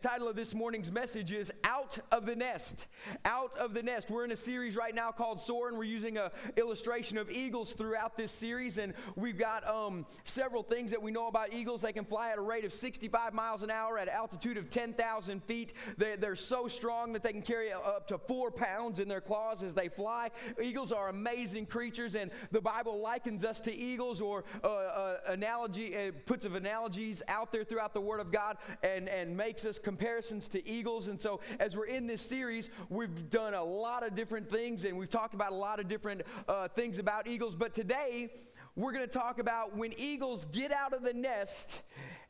Title of this morning's message is Out of the Nest. Out of the Nest. We're in a series right now called Soar, and we're using a illustration of eagles throughout this series. And we've got um, several things that we know about eagles. They can fly at a rate of 65 miles an hour at an altitude of 10,000 feet. They, they're so strong that they can carry up to four pounds in their claws as they fly. Eagles are amazing creatures, and the Bible likens us to eagles or uh, uh, analogy, uh, puts of analogies out there throughout the Word of God and, and makes us comparisons to eagles. And so, as we're in this series, we've done a lot of different things and we've talked about a lot of different uh, things about eagles. But today, we're going to talk about when eagles get out of the nest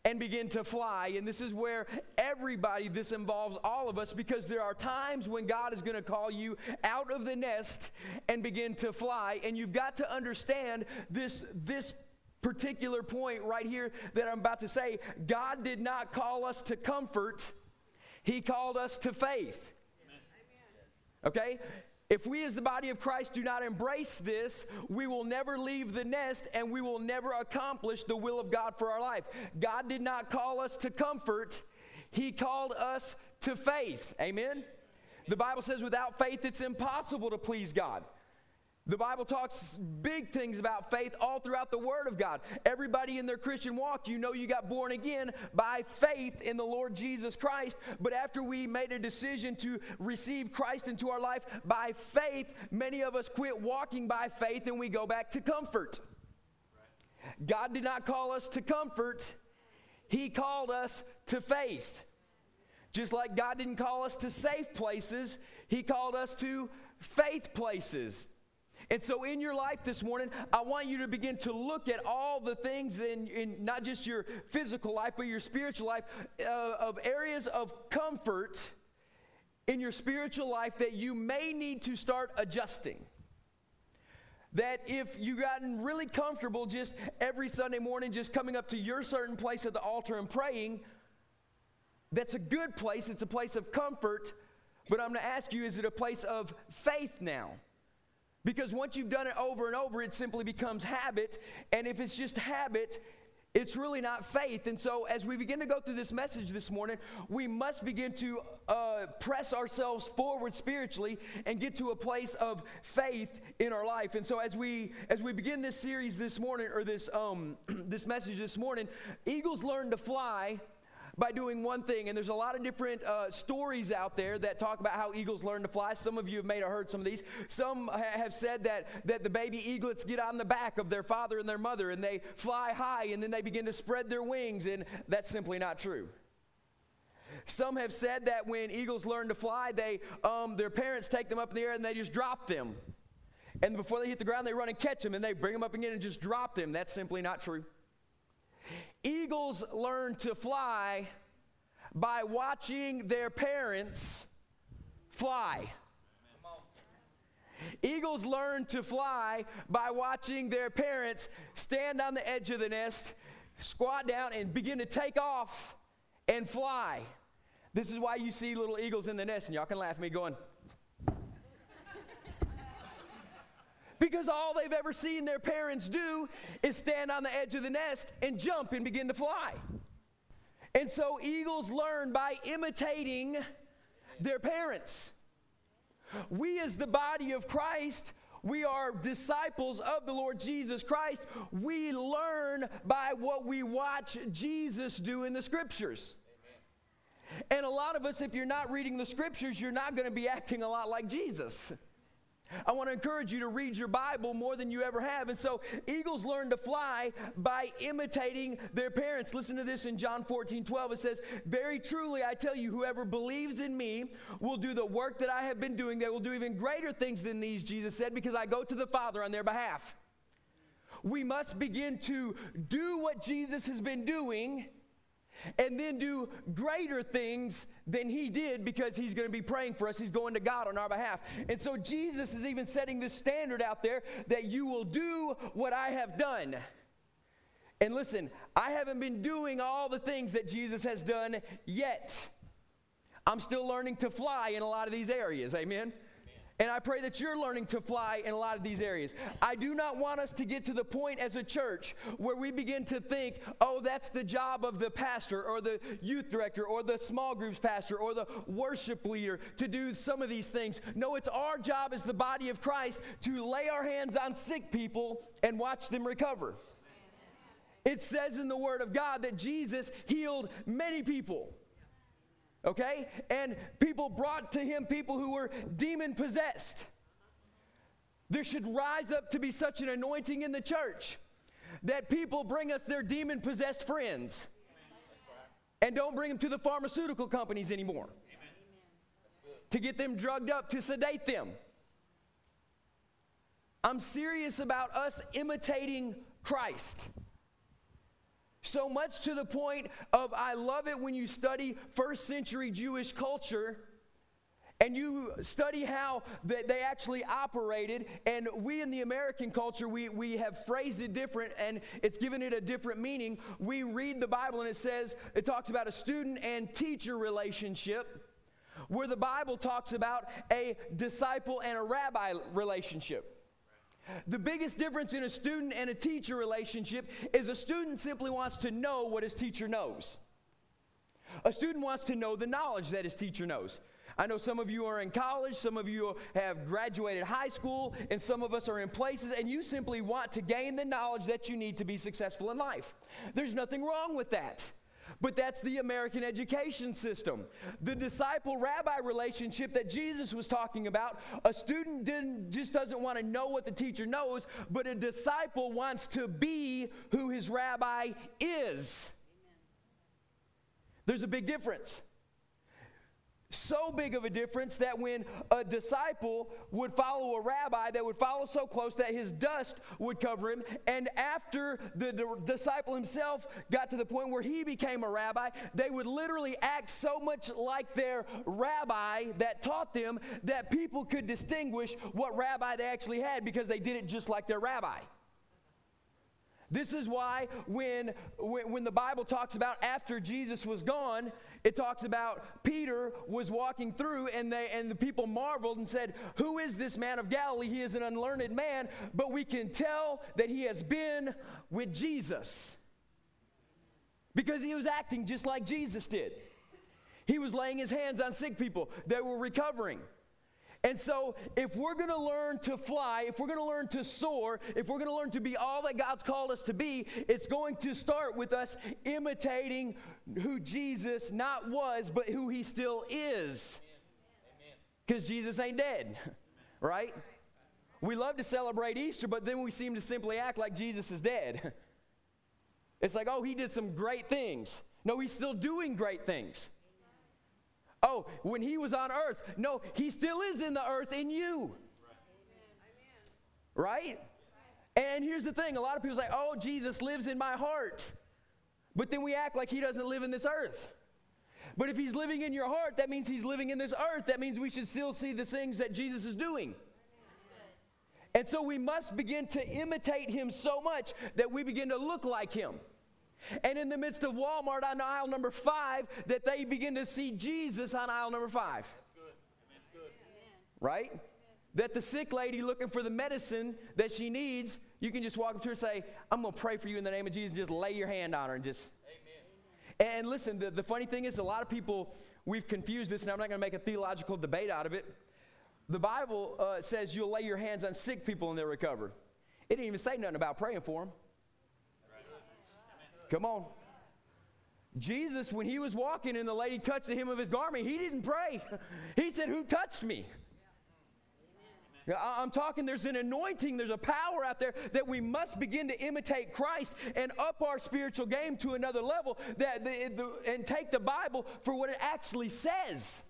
and begin to fly. And this is where everybody, this involves all of us, because there are times when God is going to call you out of the nest and begin to fly. And you've got to understand this, this particular point right here that I'm about to say. God did not call us to comfort, He called us to faith. Okay? If we, as the body of Christ, do not embrace this, we will never leave the nest and we will never accomplish the will of God for our life. God did not call us to comfort, He called us to faith. Amen? The Bible says, without faith, it's impossible to please God. The Bible talks big things about faith all throughout the Word of God. Everybody in their Christian walk, you know you got born again by faith in the Lord Jesus Christ. But after we made a decision to receive Christ into our life by faith, many of us quit walking by faith and we go back to comfort. God did not call us to comfort, He called us to faith. Just like God didn't call us to safe places, He called us to faith places. And so, in your life this morning, I want you to begin to look at all the things in, in not just your physical life, but your spiritual life, uh, of areas of comfort in your spiritual life that you may need to start adjusting. That if you've gotten really comfortable just every Sunday morning, just coming up to your certain place at the altar and praying, that's a good place. It's a place of comfort. But I'm going to ask you, is it a place of faith now? Because once you've done it over and over, it simply becomes habit. And if it's just habit, it's really not faith. And so, as we begin to go through this message this morning, we must begin to uh, press ourselves forward spiritually and get to a place of faith in our life. And so, as we as we begin this series this morning, or this um, this message this morning, eagles learn to fly by doing one thing. And there's a lot of different uh, stories out there that talk about how eagles learn to fly. Some of you have made or heard some of these. Some ha- have said that, that the baby eaglets get on the back of their father and their mother and they fly high and then they begin to spread their wings. And that's simply not true. Some have said that when eagles learn to fly, they, um, their parents take them up in the air and they just drop them. And before they hit the ground, they run and catch them and they bring them up again and just drop them. That's simply not true. Eagles learn to fly by watching their parents fly. Eagles learn to fly by watching their parents stand on the edge of the nest, squat down, and begin to take off and fly. This is why you see little eagles in the nest, and y'all can laugh at me going, because all they've ever seen their parents do is stand on the edge of the nest and jump and begin to fly. And so eagles learn by imitating their parents. We, as the body of Christ, we are disciples of the Lord Jesus Christ. We learn by what we watch Jesus do in the scriptures. And a lot of us, if you're not reading the scriptures, you're not going to be acting a lot like Jesus. I want to encourage you to read your Bible more than you ever have. And so, eagles learn to fly by imitating their parents. Listen to this in John 14 12. It says, Very truly, I tell you, whoever believes in me will do the work that I have been doing. They will do even greater things than these, Jesus said, because I go to the Father on their behalf. We must begin to do what Jesus has been doing and then do greater things than he did because he's going to be praying for us. He's going to God on our behalf. And so Jesus is even setting this standard out there that you will do what I have done. And listen, I haven't been doing all the things that Jesus has done yet. I'm still learning to fly in a lot of these areas. Amen. And I pray that you're learning to fly in a lot of these areas. I do not want us to get to the point as a church where we begin to think, oh, that's the job of the pastor or the youth director or the small groups pastor or the worship leader to do some of these things. No, it's our job as the body of Christ to lay our hands on sick people and watch them recover. It says in the Word of God that Jesus healed many people. Okay? And people brought to him people who were demon possessed. There should rise up to be such an anointing in the church that people bring us their demon possessed friends and don't bring them to the pharmaceutical companies anymore to get them drugged up, to sedate them. I'm serious about us imitating Christ. So much to the point of I love it when you study first century Jewish culture and you study how they actually operated. And we in the american culture we, we have phrased it different and it's given it a different meaning. We read the bible and it says it talks about a student and teacher relationship where the bible talks about a disciple and a rabbi relationship the biggest difference in a student and a teacher relationship is a student simply wants to know what his teacher knows. A student wants to know the knowledge that his teacher knows. I know some of you are in college, some of you have graduated high school, and some of us are in places, and you simply want to gain the knowledge that you need to be successful in life. There's nothing wrong with that. But that's the American education system. The disciple rabbi relationship that Jesus was talking about, a student didn't, just doesn't want to know what the teacher knows, but a disciple wants to be who his rabbi is. There's a big difference. So big of a difference that when a disciple would follow a rabbi, they would follow so close that his dust would cover him. And after the d- disciple himself got to the point where he became a rabbi, they would literally act so much like their rabbi that taught them that people could distinguish what rabbi they actually had because they did it just like their rabbi. This is why when, when, when, the Bible talks about after Jesus was gone, it talks about Peter was walking through and, they, and the people marveled and said, Who is this man of Galilee? He is an unlearned man, but we can tell that he has been with Jesus. Because he was acting just like Jesus did. He was laying his hands on sick people that were recovering. And so, if we're going to learn to fly, if we're going to learn to soar, if we're going to learn to be all that God's called us to be, it's going to start with us imitating who Jesus not was, but who he still is. Because Jesus ain't dead, right? We love to celebrate Easter, but then we seem to simply act like Jesus is dead. It's like, oh, he did some great things. No, he's still doing great things. Oh, when he was on earth. No, he still is in the earth in you. Right? And here's the thing a lot of people say, oh, Jesus lives in my heart. But then we act like he doesn't live in this earth. But if he's living in your heart, that means he's living in this earth. That means we should still see the things that Jesus is doing. And so we must begin to imitate him so much that we begin to look like him. And in the midst of Walmart on aisle number five, that they begin to see Jesus on aisle number five. That's good. Right? That the sick lady looking for the medicine that she needs, you can just walk up to her and say, I'm going to pray for you in the name of Jesus. Just lay your hand on her and just. Amen. And listen, the, the funny thing is, a lot of people, we've confused this, and I'm not going to make a theological debate out of it. The Bible uh, says you'll lay your hands on sick people and they'll recover. It didn't even say nothing about praying for them. Come on. Jesus, when he was walking and the lady touched the hem of his garment, he didn't pray. He said, Who touched me? I'm talking, there's an anointing, there's a power out there that we must begin to imitate Christ and up our spiritual game to another level that the, the, and take the Bible for what it actually says.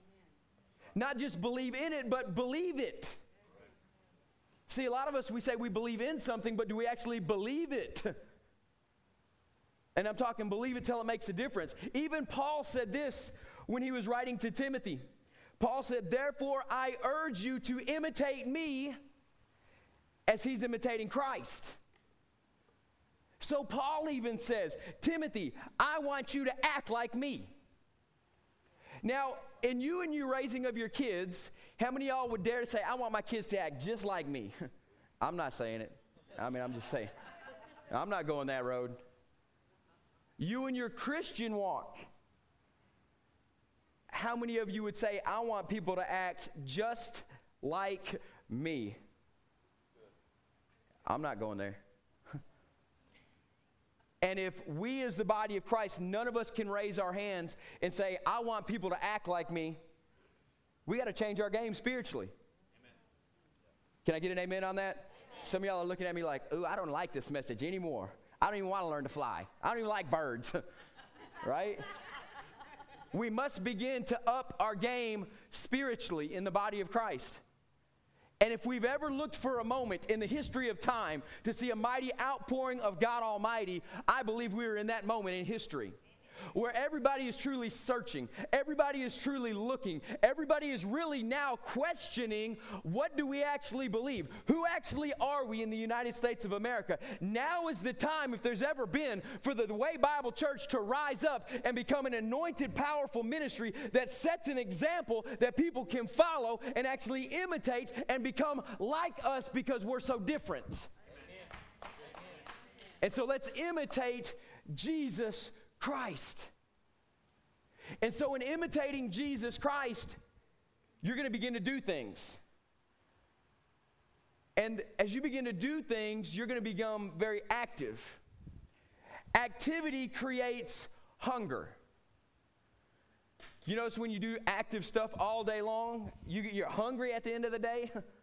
Not just believe in it, but believe it. See, a lot of us, we say we believe in something, but do we actually believe it? And I'm talking believe it till it makes a difference. Even Paul said this when he was writing to Timothy. Paul said, Therefore, I urge you to imitate me as he's imitating Christ. So Paul even says, Timothy, I want you to act like me. Now, in you and you raising of your kids, how many y'all would dare to say, I want my kids to act just like me? I'm not saying it. I mean, I'm just saying. I'm not going that road. You and your Christian walk. How many of you would say, I want people to act just like me? I'm not going there. and if we, as the body of Christ, none of us can raise our hands and say, I want people to act like me, we got to change our game spiritually. Amen. Can I get an amen on that? Some of y'all are looking at me like, ooh, I don't like this message anymore. I don't even want to learn to fly. I don't even like birds, right? we must begin to up our game spiritually in the body of Christ. And if we've ever looked for a moment in the history of time to see a mighty outpouring of God Almighty, I believe we are in that moment in history where everybody is truly searching, everybody is truly looking, everybody is really now questioning what do we actually believe? Who actually are we in the United States of America? Now is the time, if there's ever been, for the, Way Bible Church to rise up and become an anointed, powerful ministry that sets an example that people can follow and actually imitate and become like us because we're so different. And so let's imitate Jesus Christ. And so, in imitating Jesus Christ, you're going to begin to do things. And as you begin to do things, you're going to become very active. Activity creates hunger. You notice when you do active stuff all day long, you, you're hungry at the end of the day?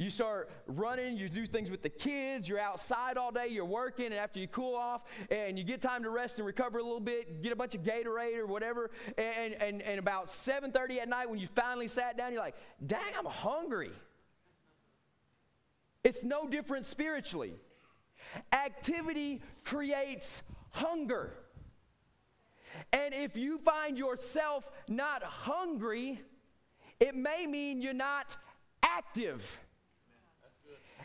You start running, you do things with the kids, you're outside all day, you're working, and after you cool off and you get time to rest and recover a little bit, get a bunch of Gatorade or whatever, and, and, and about 7.30 at night when you finally sat down, you're like, dang, I'm hungry. It's no different spiritually. Activity creates hunger. And if you find yourself not hungry, it may mean you're not active.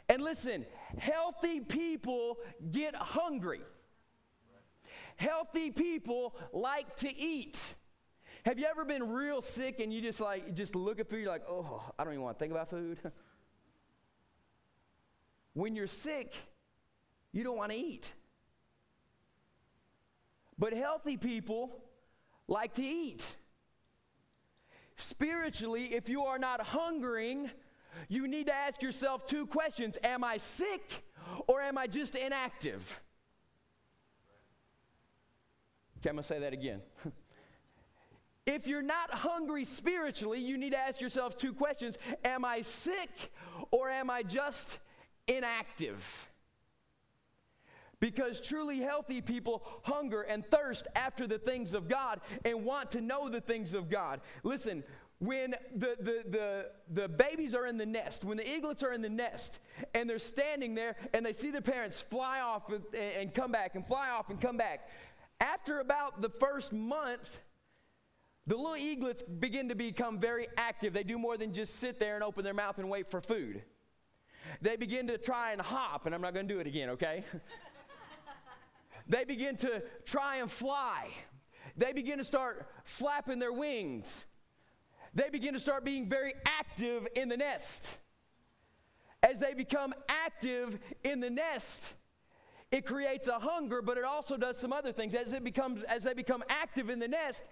And listen, healthy people get hungry. Healthy people like to eat. Have you ever been real sick and you just like just look at food, you're like, oh, I don't even want to think about food? when you're sick, you don't want to eat. But healthy people like to eat. Spiritually, if you are not hungering, you need to ask yourself two questions Am I sick or am I just inactive? Okay, I'm going to say that again. if you're not hungry spiritually, you need to ask yourself two questions Am I sick or am I just inactive? Because truly healthy people hunger and thirst after the things of God and want to know the things of God. Listen, when the, the, the, the babies are in the nest, when the eaglets are in the nest, and they're standing there and they see their parents fly off and, and come back and fly off and come back, after about the first month, the little eaglets begin to become very active. They do more than just sit there and open their mouth and wait for food. They begin to try and hop, and I'm not going to do it again, okay? they begin to try and fly. They begin to start flapping their wings they begin to start being very active in the nest. As they become active in the nest, it creates a hunger, but it also does some other things. As it becomes, as they become active in the nest,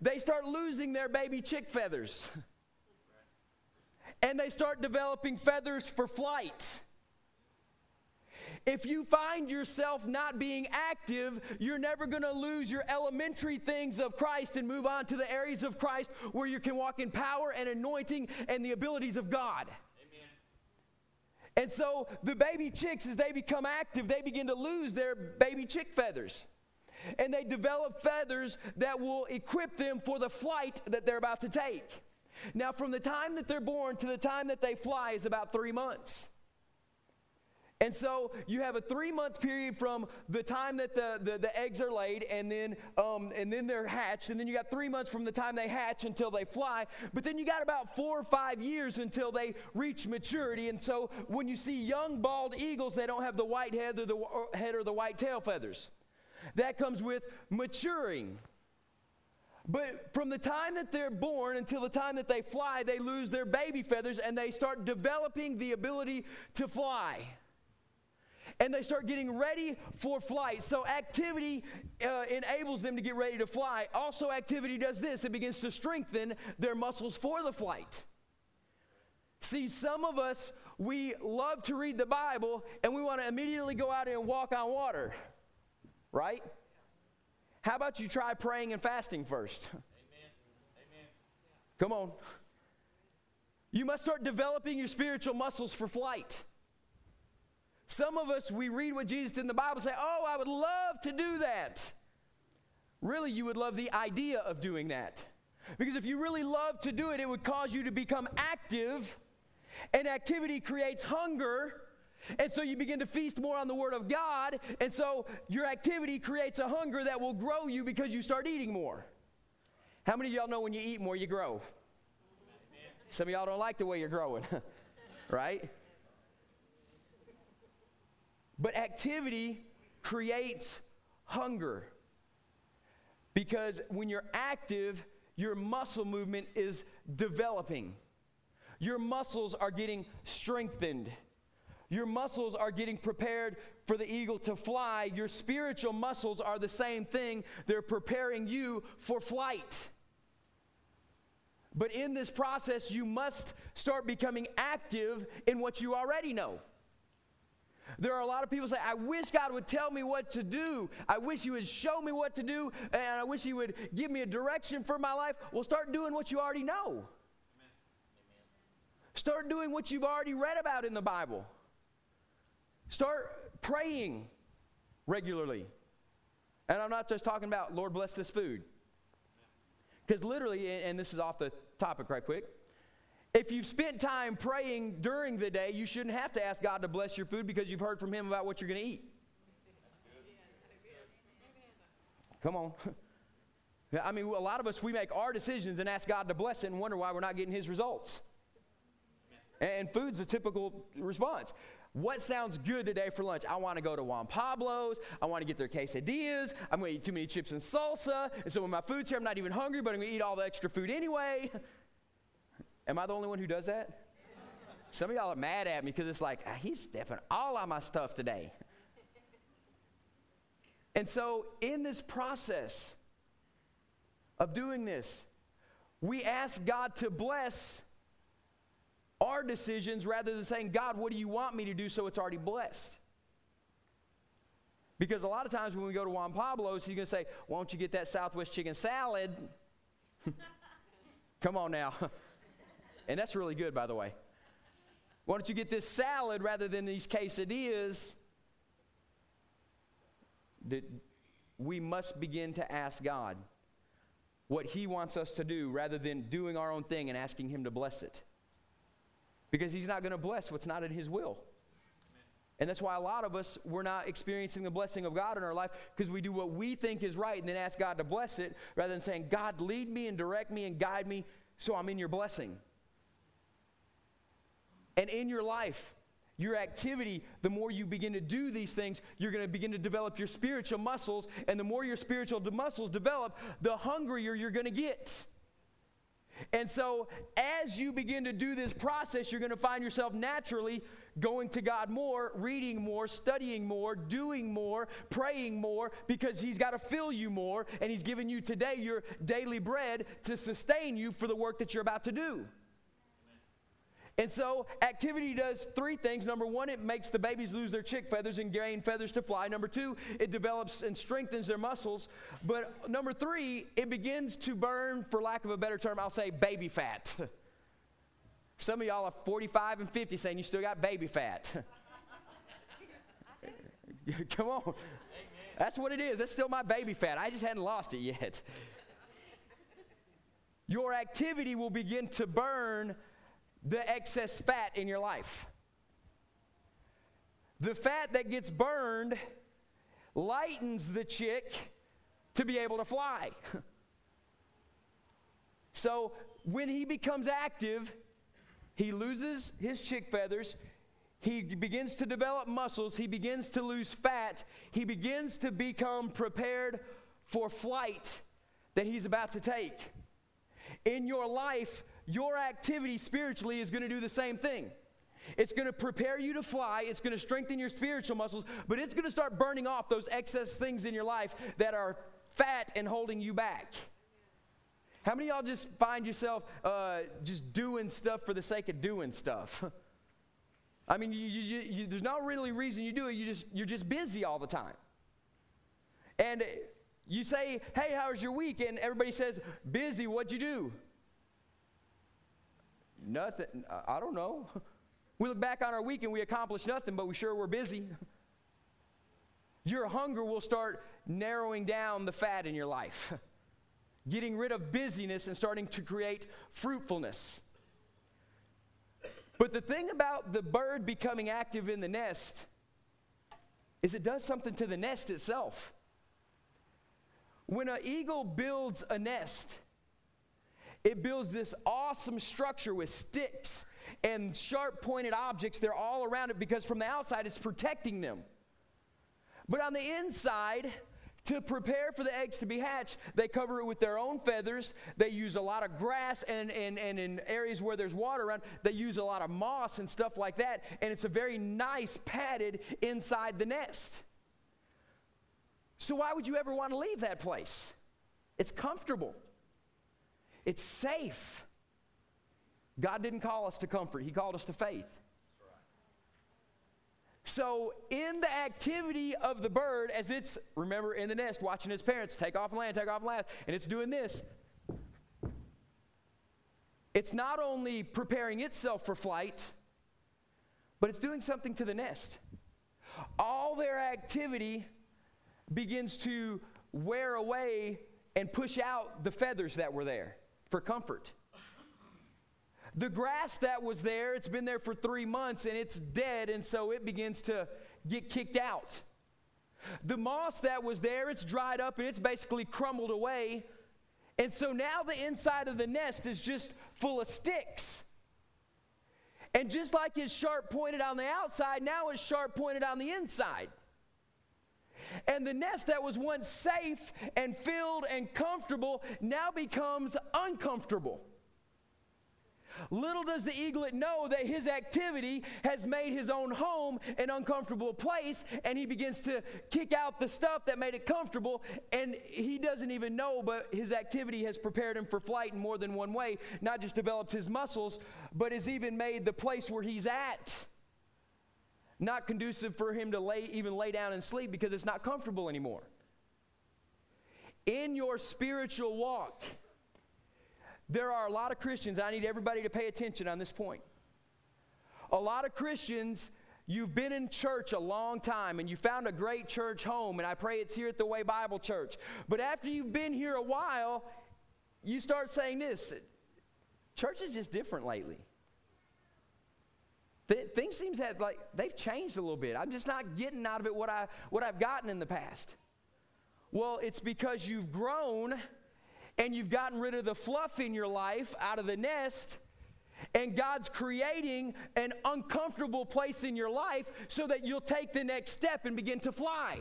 they start losing their baby chick feathers. And they start developing feathers for flight. If you find yourself not being active, you're never going to lose your elementary things of Christ and move on to the areas of Christ where you can walk in power and anointing and the abilities of God. Amen. And so the baby chicks, as they become active, they begin to lose their baby chick feathers. And they develop feathers that will equip them for the flight that they're about to take. Now, from the time that they're born to the time that they fly is about three months. And so you have a three month period from the time that the, the, the eggs are laid and then, um, and then they're hatched. And then you got three months from the time they hatch until they fly. But then you got about four or five years until they reach maturity. And so when you see young bald eagles, they don't have the white head or the head or the white tail feathers. That comes with maturing. But from the time that they're born until the time that they fly, they lose their baby feathers and they start developing the ability to fly. And they start getting ready for flight. So, activity uh, enables them to get ready to fly. Also, activity does this it begins to strengthen their muscles for the flight. See, some of us, we love to read the Bible and we want to immediately go out and walk on water, right? How about you try praying and fasting first? Amen. Amen. Come on. You must start developing your spiritual muscles for flight. Some of us, we read what Jesus did in the Bible and say, Oh, I would love to do that. Really, you would love the idea of doing that. Because if you really love to do it, it would cause you to become active, and activity creates hunger. And so you begin to feast more on the Word of God. And so your activity creates a hunger that will grow you because you start eating more. How many of y'all know when you eat more, you grow? Some of y'all don't like the way you're growing, right? But activity creates hunger. Because when you're active, your muscle movement is developing. Your muscles are getting strengthened. Your muscles are getting prepared for the eagle to fly. Your spiritual muscles are the same thing. They're preparing you for flight. But in this process, you must start becoming active in what you already know. There are a lot of people say, I wish God would tell me what to do. I wish He would show me what to do, and I wish He would give me a direction for my life. Well, start doing what you already know. Amen. Start doing what you've already read about in the Bible. Start praying regularly. And I'm not just talking about, Lord, bless this food. Because literally, and this is off the topic right quick, if you've spent time praying during the day, you shouldn't have to ask God to bless your food because you've heard from Him about what you're going to eat. Come on. I mean, a lot of us, we make our decisions and ask God to bless it and wonder why we're not getting His results. And food's a typical response. What sounds good today for lunch? I want to go to Juan Pablo's. I want to get their quesadillas. I'm going to eat too many chips and salsa. And so when my food's here, I'm not even hungry, but I'm going to eat all the extra food anyway. Am I the only one who does that? Some of y'all are mad at me because it's like, ah, he's stepping all on my stuff today. And so, in this process of doing this, we ask God to bless our decisions rather than saying, God, what do you want me to do so it's already blessed? Because a lot of times when we go to Juan Pablo's, he's going to say, Why don't you get that Southwest chicken salad? Come on now. And that's really good, by the way. Why don't you get this salad rather than these quesadillas? That we must begin to ask God what He wants us to do rather than doing our own thing and asking Him to bless it because he's not going to bless what's not in his will. And that's why a lot of us, we're not experiencing the blessing of God in our life because we do what we think is right and then ask God to bless it rather than saying, God, lead me and direct me and guide me so I'm in your blessing. And in your life, your activity, the more you begin to do these things, you're going to begin to develop your spiritual muscles. And the more your spiritual muscles develop, the hungrier you're going to get. And so, as you begin to do this process, you're going to find yourself naturally going to God more, reading more, studying more, doing more, praying more, because He's got to fill you more, and He's given you today your daily bread to sustain you for the work that you're about to do. And so, activity does three things. Number one, it makes the babies lose their chick feathers and gain feathers to fly. Number two, it develops and strengthens their muscles. But number three, it begins to burn, for lack of a better term, I'll say baby fat. Some of y'all are 45 and 50 saying you still got baby fat. Come on. That's what it is. That's still my baby fat. I just hadn't lost it yet. Your activity will begin to burn the excess fat in your life. The fat that gets burned lightens the chick to be able to fly. so when he becomes active, he loses his chick feathers. He begins to develop muscles. He begins to lose fat. He begins to become prepared for flight. that He's about to take. In your life, your activity spiritually is going to do the same thing. It's going to prepare you to fly. It's going to strengthen your spiritual muscles, but it's going to start burning off those excess things in your life that are fat and holding you back. How many y'all just find yourself uh, just doing stuff for the sake of doing stuff? I mean, you, you, you, there's no really reason you do it. You just, you're just busy all the time. And you say, hey, how was your week? And everybody says, busy, what'd you do? Nothing. I don't know. We look back on our week and we accomplished nothing, but we sure were busy. Your hunger will start narrowing down the fat in your life, getting rid of busyness and starting to create fruitfulness. But the thing about the bird becoming active in the nest is it does something to the nest itself. When an eagle builds a nest, it builds this awesome structure with sticks and sharp pointed objects. They're all around it because from the outside it's protecting them. But on the inside, to prepare for the eggs to be hatched, they cover it with their own feathers. They use a lot of grass, and, and, and in areas where there's water around, they use a lot of moss and stuff like that. And it's a very nice padded inside the nest. So, why would you ever want to leave that place? It's comfortable, it's safe. God didn't call us to comfort, He called us to faith. So, in the activity of the bird, as it's, remember, in the nest, watching its parents take off and land, take off and land, and it's doing this, it's not only preparing itself for flight, but it's doing something to the nest. All their activity begins to wear away and push out the feathers that were there for comfort. The grass that was there, it's been there for three months and it's dead, and so it begins to get kicked out. The moss that was there, it's dried up and it's basically crumbled away. And so now the inside of the nest is just full of sticks. And just like it's sharp pointed on the outside, now it's sharp pointed on the inside. And the nest that was once safe and filled and comfortable now becomes uncomfortable. Little does the eaglet know that his activity has made his own home an uncomfortable place, and he begins to kick out the stuff that made it comfortable, and he doesn't even know, but his activity has prepared him for flight in more than one way. Not just developed his muscles, but has even made the place where he's at not conducive for him to lay, even lay down and sleep because it's not comfortable anymore. In your spiritual walk, there are a lot of Christians, I need everybody to pay attention on this point. A lot of Christians, you've been in church a long time and you found a great church home, and I pray it's here at the Way Bible Church. But after you've been here a while, you start saying this church is just different lately. Th- things seem to have, like they've changed a little bit. I'm just not getting out of it what I what I've gotten in the past. Well, it's because you've grown and you've gotten rid of the fluff in your life out of the nest, and God's creating an uncomfortable place in your life so that you'll take the next step and begin to fly.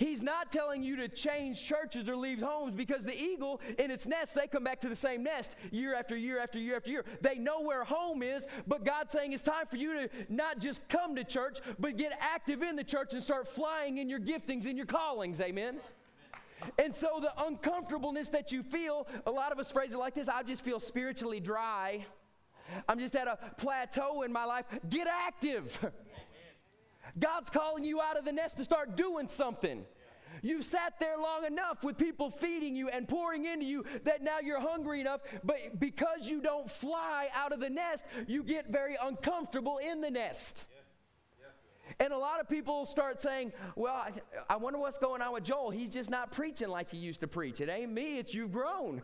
He's not telling you to change churches or leave homes because the eagle in its nest, they come back to the same nest year after year after year after year. They know where home is, but God's saying it's time for you to not just come to church, but get active in the church and start flying in your giftings and your callings. Amen. And so the uncomfortableness that you feel, a lot of us phrase it like this I just feel spiritually dry. I'm just at a plateau in my life. Get active. God's calling you out of the nest to start doing something. You've sat there long enough with people feeding you and pouring into you that now you're hungry enough, but because you don't fly out of the nest, you get very uncomfortable in the nest. And a lot of people start saying, Well, I, I wonder what's going on with Joel. He's just not preaching like he used to preach. It ain't me, it's you've grown.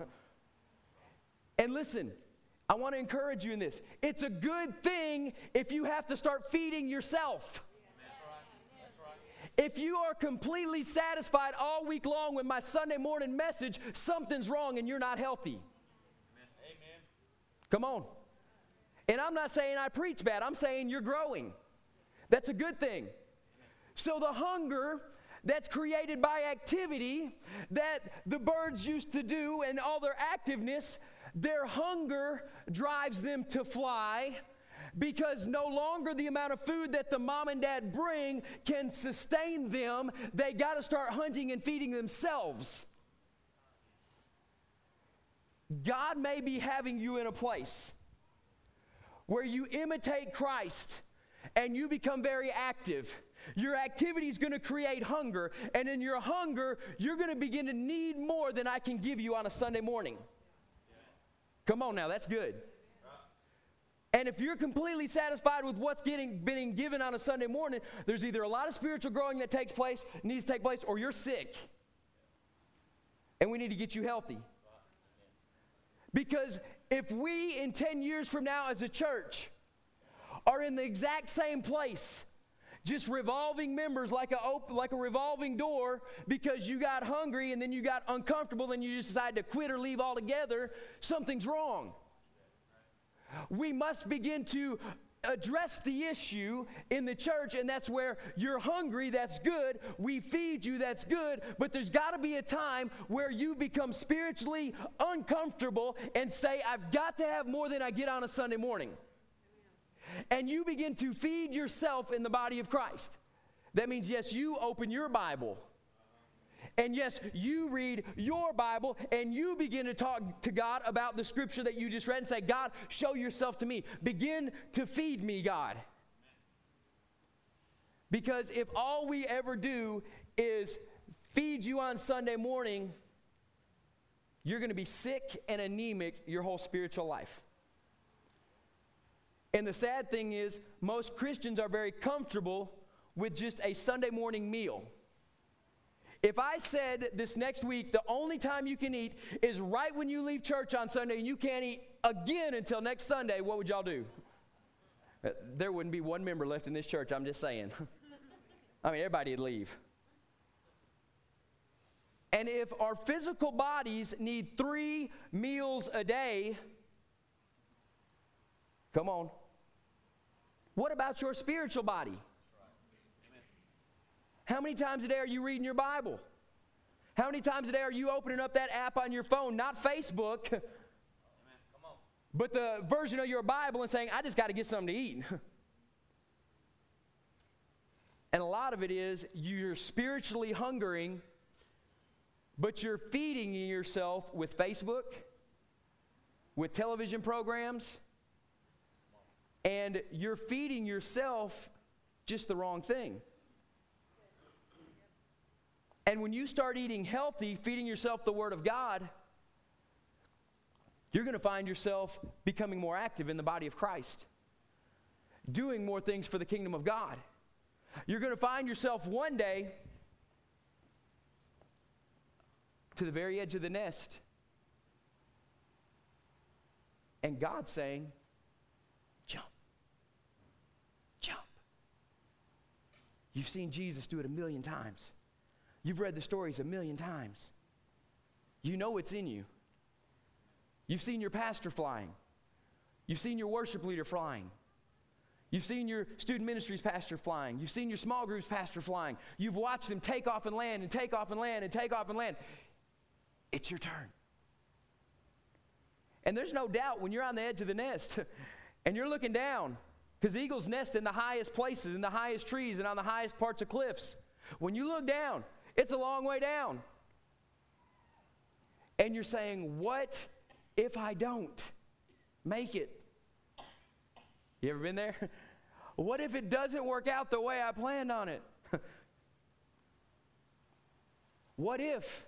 And listen, I want to encourage you in this. It's a good thing if you have to start feeding yourself. If you are completely satisfied all week long with my Sunday morning message, something's wrong and you're not healthy. Amen. Come on. And I'm not saying I preach bad, I'm saying you're growing. That's a good thing. So the hunger that's created by activity that the birds used to do and all their activeness, their hunger drives them to fly because no longer the amount of food that the mom and dad bring can sustain them. They got to start hunting and feeding themselves. God may be having you in a place where you imitate Christ and you become very active. Your activity is going to create hunger, and in your hunger, you're going to begin to need more than I can give you on a Sunday morning. Come on now, that's good. And if you're completely satisfied with what's getting being given on a Sunday morning, there's either a lot of spiritual growing that takes place, needs to take place, or you're sick. And we need to get you healthy. Because if we in 10 years from now as a church are in the exact same place, just revolving members like a like a revolving door because you got hungry and then you got uncomfortable and you just decided to quit or leave altogether, something's wrong. We must begin to address the issue in the church, and that's where you're hungry, that's good. We feed you, that's good. But there's got to be a time where you become spiritually uncomfortable and say, I've got to have more than I get on a Sunday morning. And you begin to feed yourself in the body of Christ. That means, yes, you open your Bible. And yes, you read your Bible and you begin to talk to God about the scripture that you just read and say, God, show yourself to me. Begin to feed me, God. Because if all we ever do is feed you on Sunday morning, you're going to be sick and anemic your whole spiritual life. And the sad thing is, most Christians are very comfortable with just a Sunday morning meal. If I said this next week, the only time you can eat is right when you leave church on Sunday and you can't eat again until next Sunday, what would y'all do? Uh, there wouldn't be one member left in this church, I'm just saying. I mean, everybody would leave. And if our physical bodies need three meals a day, come on. What about your spiritual body? How many times a day are you reading your Bible? How many times a day are you opening up that app on your phone, not Facebook, but the version of your Bible and saying, I just got to get something to eat? and a lot of it is you're spiritually hungering, but you're feeding yourself with Facebook, with television programs, and you're feeding yourself just the wrong thing. And when you start eating healthy, feeding yourself the Word of God, you're going to find yourself becoming more active in the body of Christ, doing more things for the kingdom of God. You're going to find yourself one day to the very edge of the nest, and God saying, Jump. Jump. You've seen Jesus do it a million times. You've read the stories a million times. You know it's in you. You've seen your pastor flying. You've seen your worship leader flying. You've seen your student ministries pastor flying. You've seen your small groups pastor flying. You've watched them take off and land and take off and land and take off and land. It's your turn. And there's no doubt when you're on the edge of the nest and you're looking down, because eagles nest in the highest places, in the highest trees, and on the highest parts of cliffs. When you look down, it's a long way down. And you're saying, What if I don't make it? You ever been there? What if it doesn't work out the way I planned on it? what if?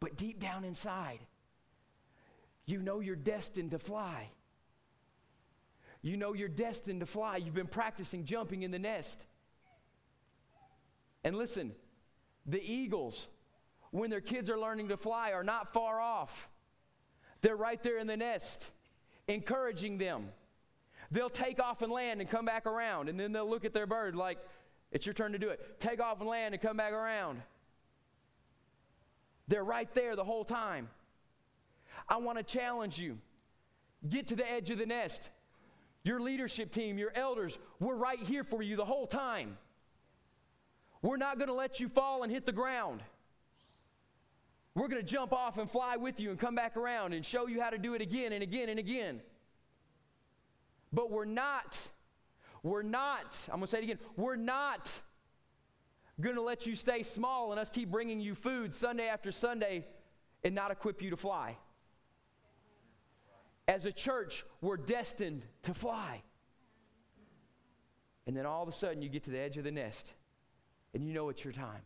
But deep down inside, you know you're destined to fly. You know you're destined to fly. You've been practicing jumping in the nest. And listen, the eagles, when their kids are learning to fly, are not far off. They're right there in the nest, encouraging them. They'll take off and land and come back around, and then they'll look at their bird like, it's your turn to do it. Take off and land and come back around. They're right there the whole time. I want to challenge you. Get to the edge of the nest. Your leadership team, your elders, we're right here for you the whole time. We're not going to let you fall and hit the ground. We're going to jump off and fly with you and come back around and show you how to do it again and again and again. But we're not, we're not, I'm going to say it again, we're not going to let you stay small and us keep bringing you food Sunday after Sunday and not equip you to fly. As a church, we're destined to fly. And then all of a sudden, you get to the edge of the nest and you know it's your time.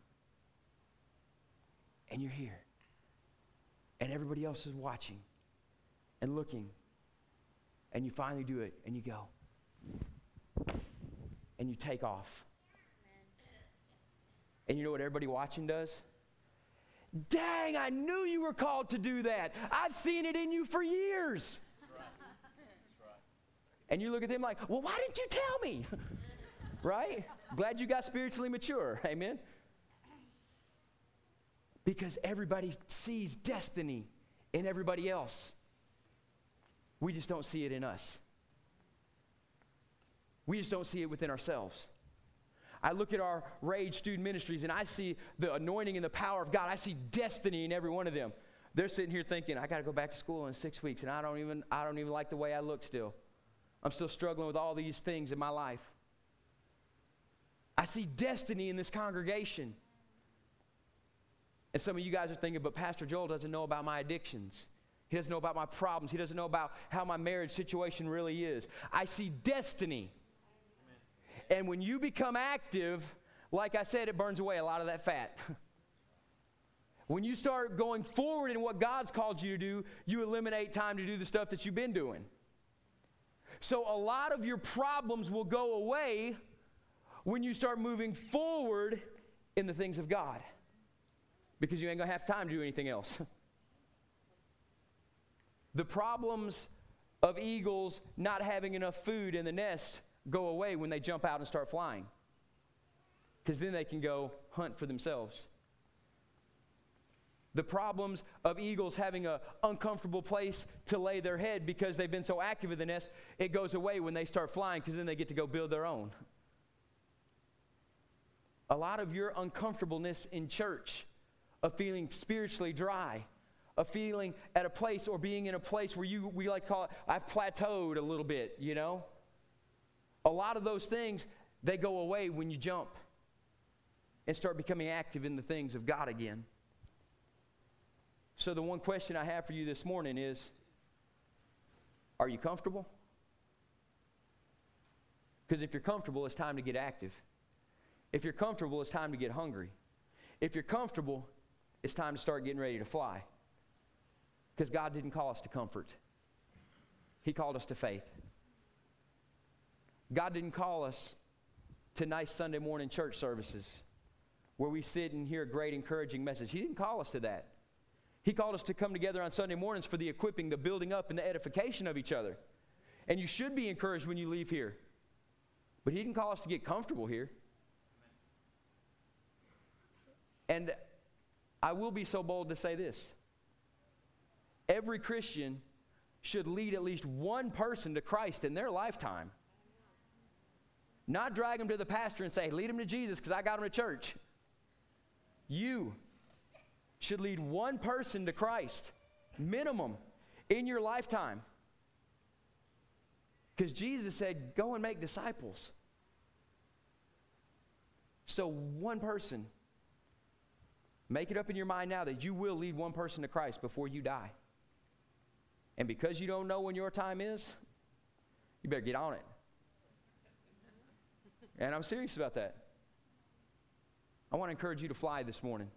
And you're here. And everybody else is watching and looking. And you finally do it and you go. And you take off. And you know what everybody watching does? Dang, I knew you were called to do that. I've seen it in you for years. That's right. That's right. And you look at them like, well, why didn't you tell me? right? Glad you got spiritually mature. Amen. Because everybody sees destiny in everybody else. We just don't see it in us. We just don't see it within ourselves. I look at our Rage Student Ministries and I see the anointing and the power of God. I see destiny in every one of them. They're sitting here thinking, I got to go back to school in six weeks, and I don't even I don't even like the way I look still. I'm still struggling with all these things in my life. I see destiny in this congregation. And some of you guys are thinking, but Pastor Joel doesn't know about my addictions. He doesn't know about my problems. He doesn't know about how my marriage situation really is. I see destiny. Amen. And when you become active, like I said, it burns away a lot of that fat. when you start going forward in what God's called you to do, you eliminate time to do the stuff that you've been doing. So a lot of your problems will go away when you start moving forward in the things of God. Because you ain't gonna have time to do anything else. the problems of eagles not having enough food in the nest go away when they jump out and start flying. Because then they can go hunt for themselves. The problems of eagles having an uncomfortable place to lay their head because they've been so active in the nest, it goes away when they start flying because then they get to go build their own a lot of your uncomfortableness in church, of feeling spiritually dry, of feeling at a place or being in a place where you, we like call it, I've plateaued a little bit, you know? A lot of those things, they go away when you jump and start becoming active in the things of God again. So, the one question I have for you this morning is Are you comfortable? Because if you're comfortable, it's time to get active. If you're comfortable, it's time to get hungry. If you're comfortable, it's time to start getting ready to fly. Because God didn't call us to comfort, He called us to faith. God didn't call us to nice Sunday morning church services where we sit and hear a great encouraging message. He didn't call us to that. He called us to come together on Sunday mornings for the equipping, the building up, and the edification of each other. And you should be encouraged when you leave here. But He didn't call us to get comfortable here. And I will be so bold to say this every Christian should lead at least one person to Christ in their lifetime. Not drag them to the pastor and say, lead them to Jesus because I got them to church. You should lead one person to Christ, minimum, in your lifetime. Because Jesus said, go and make disciples. So, one person Make it up in your mind now that you will lead one person to Christ before you die. And because you don't know when your time is, you better get on it. And I'm serious about that. I want to encourage you to fly this morning.